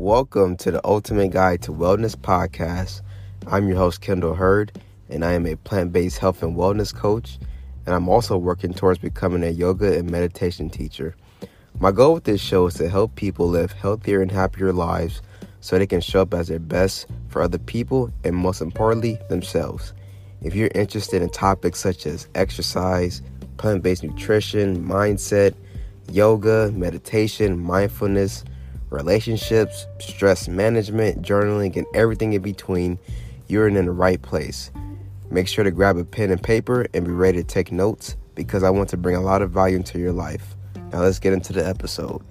Welcome to the Ultimate Guide to Wellness podcast. I'm your host, Kendall Herd, and I am a plant based health and wellness coach. And I'm also working towards becoming a yoga and meditation teacher. My goal with this show is to help people live healthier and happier lives so they can show up as their best for other people and, most importantly, themselves. If you're interested in topics such as exercise, plant based nutrition, mindset, yoga, meditation, mindfulness, relationships, stress management, journaling, and everything in between, you're in the right place. Make sure to grab a pen and paper and be ready to take notes because I want to bring a lot of value into your life. Now, let's get into the episode.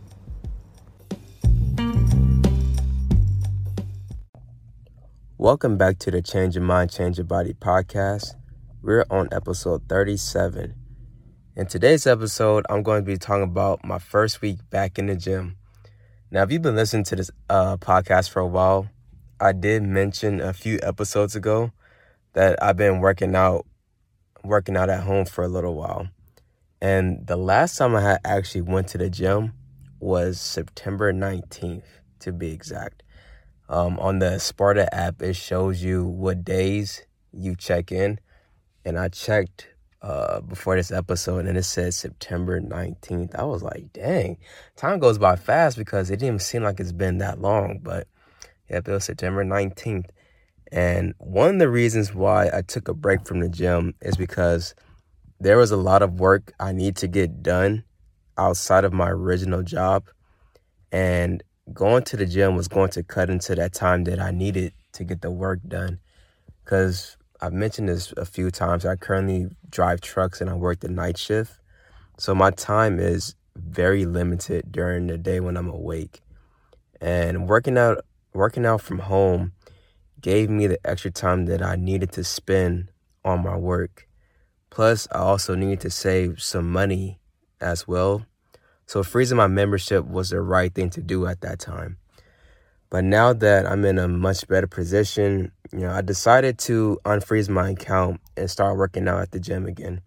Welcome back to the Change Your Mind, Change Your Body podcast. We're on episode 37. In today's episode, I'm going to be talking about my first week back in the gym. Now, if you've been listening to this uh, podcast for a while, I did mention a few episodes ago that I've been working out, working out at home for a little while. And the last time I had actually went to the gym was September 19th, to be exact. Um, on the Sparta app, it shows you what days you check in. And I checked uh, before this episode, and it said September 19th. I was like, dang, time goes by fast because it didn't even seem like it's been that long. But yep, it was September 19th. And one of the reasons why I took a break from the gym is because there was a lot of work I need to get done outside of my original job. And going to the gym was going to cut into that time that I needed to get the work done. Because I've mentioned this a few times. I currently drive trucks and I work the night shift. So my time is very limited during the day when I'm awake. And working out working out from home gave me the extra time that I needed to spend on my work. Plus, I also needed to save some money as well. So freezing my membership was the right thing to do at that time. But now that I'm in a much better position, you know, I decided to unfreeze my account and start working out at the gym again.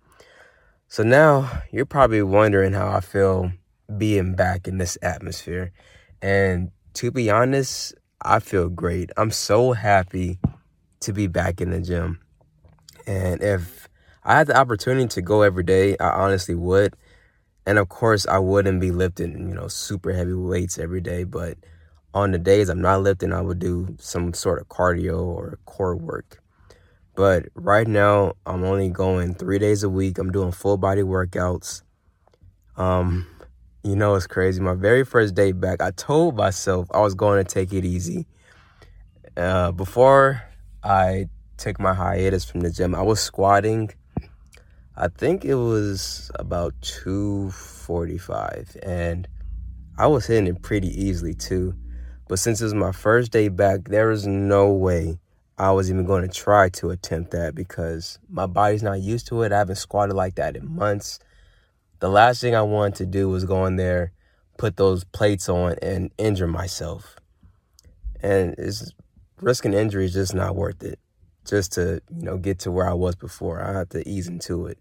So now you're probably wondering how I feel being back in this atmosphere. And to be honest, I feel great. I'm so happy to be back in the gym. And if I had the opportunity to go every day, I honestly would. And of course, I wouldn't be lifting, you know, super heavy weights every day, but on the days I'm not lifting, I would do some sort of cardio or core work. But right now, I'm only going three days a week. I'm doing full body workouts. Um, you know, it's crazy. My very first day back, I told myself I was going to take it easy. Uh, before I took my hiatus from the gym, I was squatting. I think it was about 245, and I was hitting it pretty easily too. But since it was my first day back, there was no way I was even going to try to attempt that because my body's not used to it. I haven't squatted like that in months. The last thing I wanted to do was go in there, put those plates on, and injure myself. And it's risking injury is just not worth it. Just to you know get to where I was before, I had to ease into it.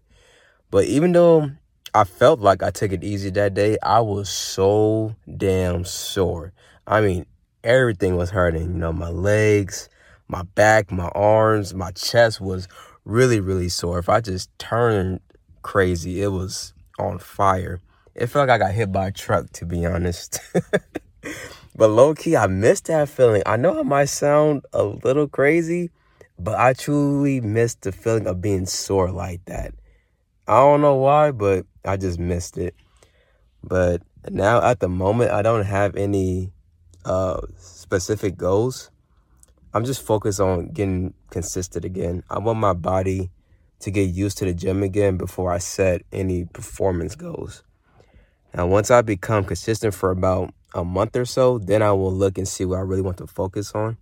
But even though I felt like I took it easy that day, I was so damn sore. I mean, everything was hurting. You know, my legs, my back, my arms, my chest was really, really sore. If I just turned crazy, it was on fire. It felt like I got hit by a truck, to be honest. but low key, I missed that feeling. I know I might sound a little crazy, but I truly missed the feeling of being sore like that. I don't know why, but I just missed it. But now at the moment, I don't have any uh, specific goals. I'm just focused on getting consistent again. I want my body to get used to the gym again before I set any performance goals. Now, once I become consistent for about a month or so, then I will look and see what I really want to focus on.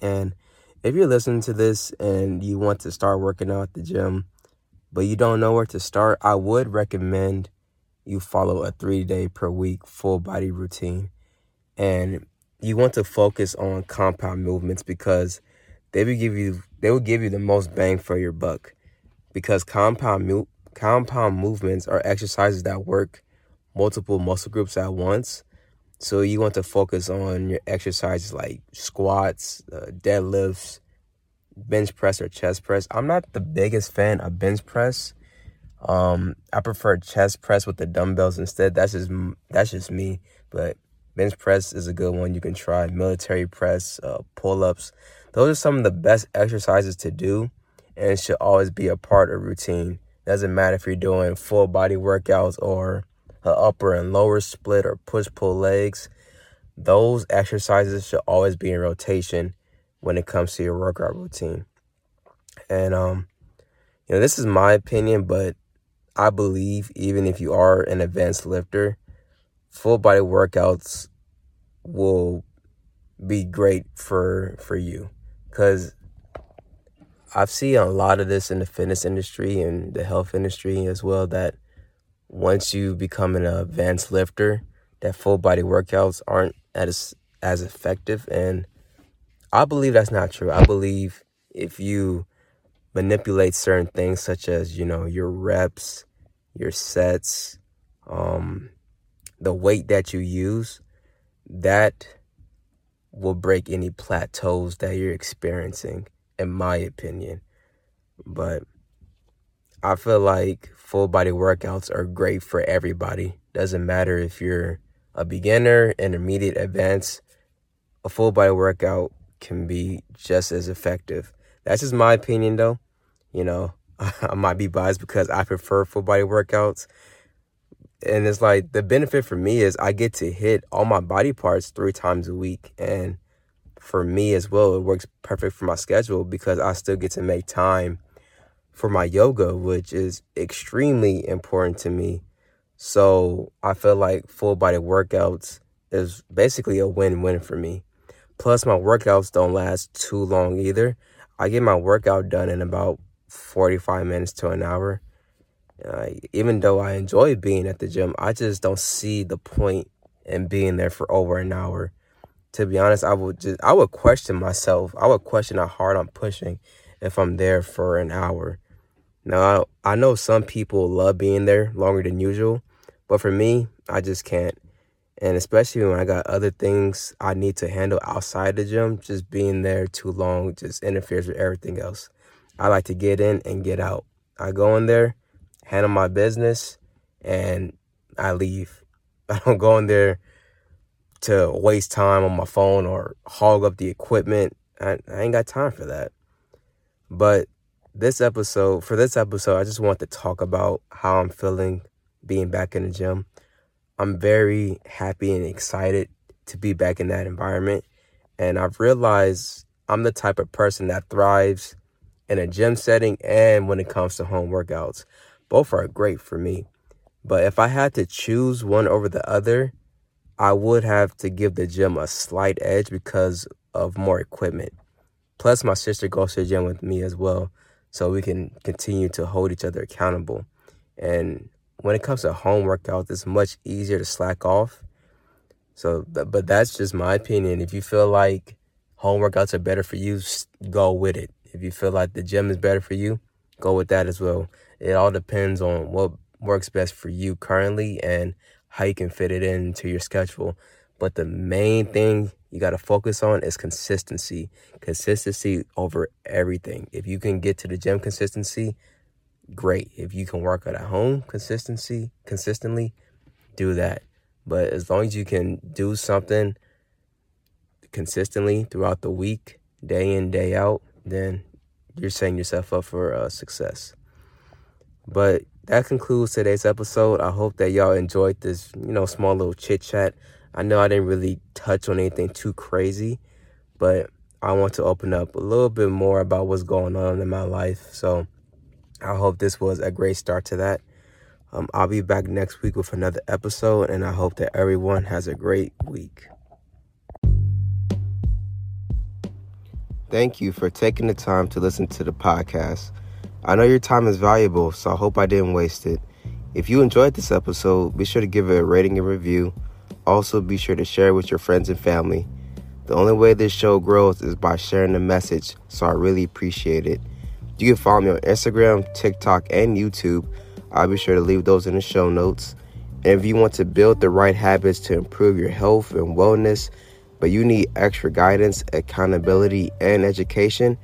And if you're listening to this and you want to start working out at the gym, but you don't know where to start, I would recommend you follow a three day per week full body routine and you want to focus on compound movements because they will give you they will give you the most bang for your buck because compound compound movements are exercises that work multiple muscle groups at once So you want to focus on your exercises like squats, uh, deadlifts, bench press or chest press. I'm not the biggest fan of bench press. Um, I prefer chest press with the dumbbells instead. That's just that's just me. But bench press is a good one you can try. Military press, uh, pull ups. Those are some of the best exercises to do, and should always be a part of routine. Doesn't matter if you're doing full body workouts or an upper and lower split or push pull legs. Those exercises should always be in rotation when it comes to your workout routine. And um, you know, this is my opinion, but I believe even if you are an advanced lifter, full body workouts will be great for for you because I've seen a lot of this in the fitness industry and the health industry as well that once you become an advanced lifter that full body workouts aren't as as effective and I believe that's not true. I believe if you manipulate certain things such as, you know, your reps, your sets, um, the weight that you use, that will break any plateaus that you're experiencing, in my opinion. But I feel like full body workouts are great for everybody. Doesn't matter if you're a beginner, intermediate, advanced, a full body workout can be just as effective. That's just my opinion though. You know, I might be biased because I prefer full body workouts. And it's like the benefit for me is I get to hit all my body parts three times a week. And for me as well, it works perfect for my schedule because I still get to make time for my yoga, which is extremely important to me. So I feel like full body workouts is basically a win win for me. Plus, my workouts don't last too long either. I get my workout done in about 45 minutes to an hour. Uh, even though I enjoy being at the gym, I just don't see the point in being there for over an hour. To be honest, I would just I would question myself. I would question how hard I'm pushing if I'm there for an hour. Now I, I know some people love being there longer than usual, but for me, I just can't. And especially when I got other things I need to handle outside the gym, just being there too long just interferes with everything else. I like to get in and get out. I go in there, handle my business, and I leave. I don't go in there to waste time on my phone or hog up the equipment. I, I ain't got time for that. But this episode, for this episode, I just want to talk about how I'm feeling being back in the gym. I'm very happy and excited to be back in that environment. And I've realized I'm the type of person that thrives in a gym setting and when it comes to home workouts. Both are great for me. But if I had to choose one over the other, I would have to give the gym a slight edge because of more equipment. Plus, my sister goes to the gym with me as well, so we can continue to hold each other accountable. And when it comes to home workouts, it's much easier to slack off. So, but that's just my opinion. If you feel like home workouts are better for you, go with it. If you feel like the gym is better for you, go with that as well. It all depends on what works best for you currently and how you can fit it into your schedule. But the main thing you got to focus on is consistency. Consistency over everything. If you can get to the gym consistency, great. If you can work out at home consistency consistently, do that. But as long as you can do something consistently throughout the week, day in, day out, then you're setting yourself up for uh, success. But that concludes today's episode. I hope that y'all enjoyed this, you know, small little chit chat. I know I didn't really touch on anything too crazy, but I want to open up a little bit more about what's going on in my life. So I hope this was a great start to that. Um, I'll be back next week with another episode, and I hope that everyone has a great week. Thank you for taking the time to listen to the podcast. I know your time is valuable, so I hope I didn't waste it. If you enjoyed this episode, be sure to give it a rating and review. Also, be sure to share it with your friends and family. The only way this show grows is by sharing the message, so I really appreciate it. You can follow me on Instagram, TikTok, and YouTube. I'll be sure to leave those in the show notes. And if you want to build the right habits to improve your health and wellness, but you need extra guidance, accountability, and education,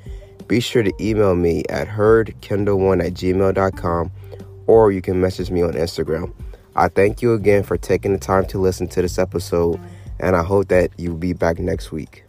be sure to email me at herdkendall1 at gmail.com or you can message me on Instagram. I thank you again for taking the time to listen to this episode, and I hope that you'll be back next week.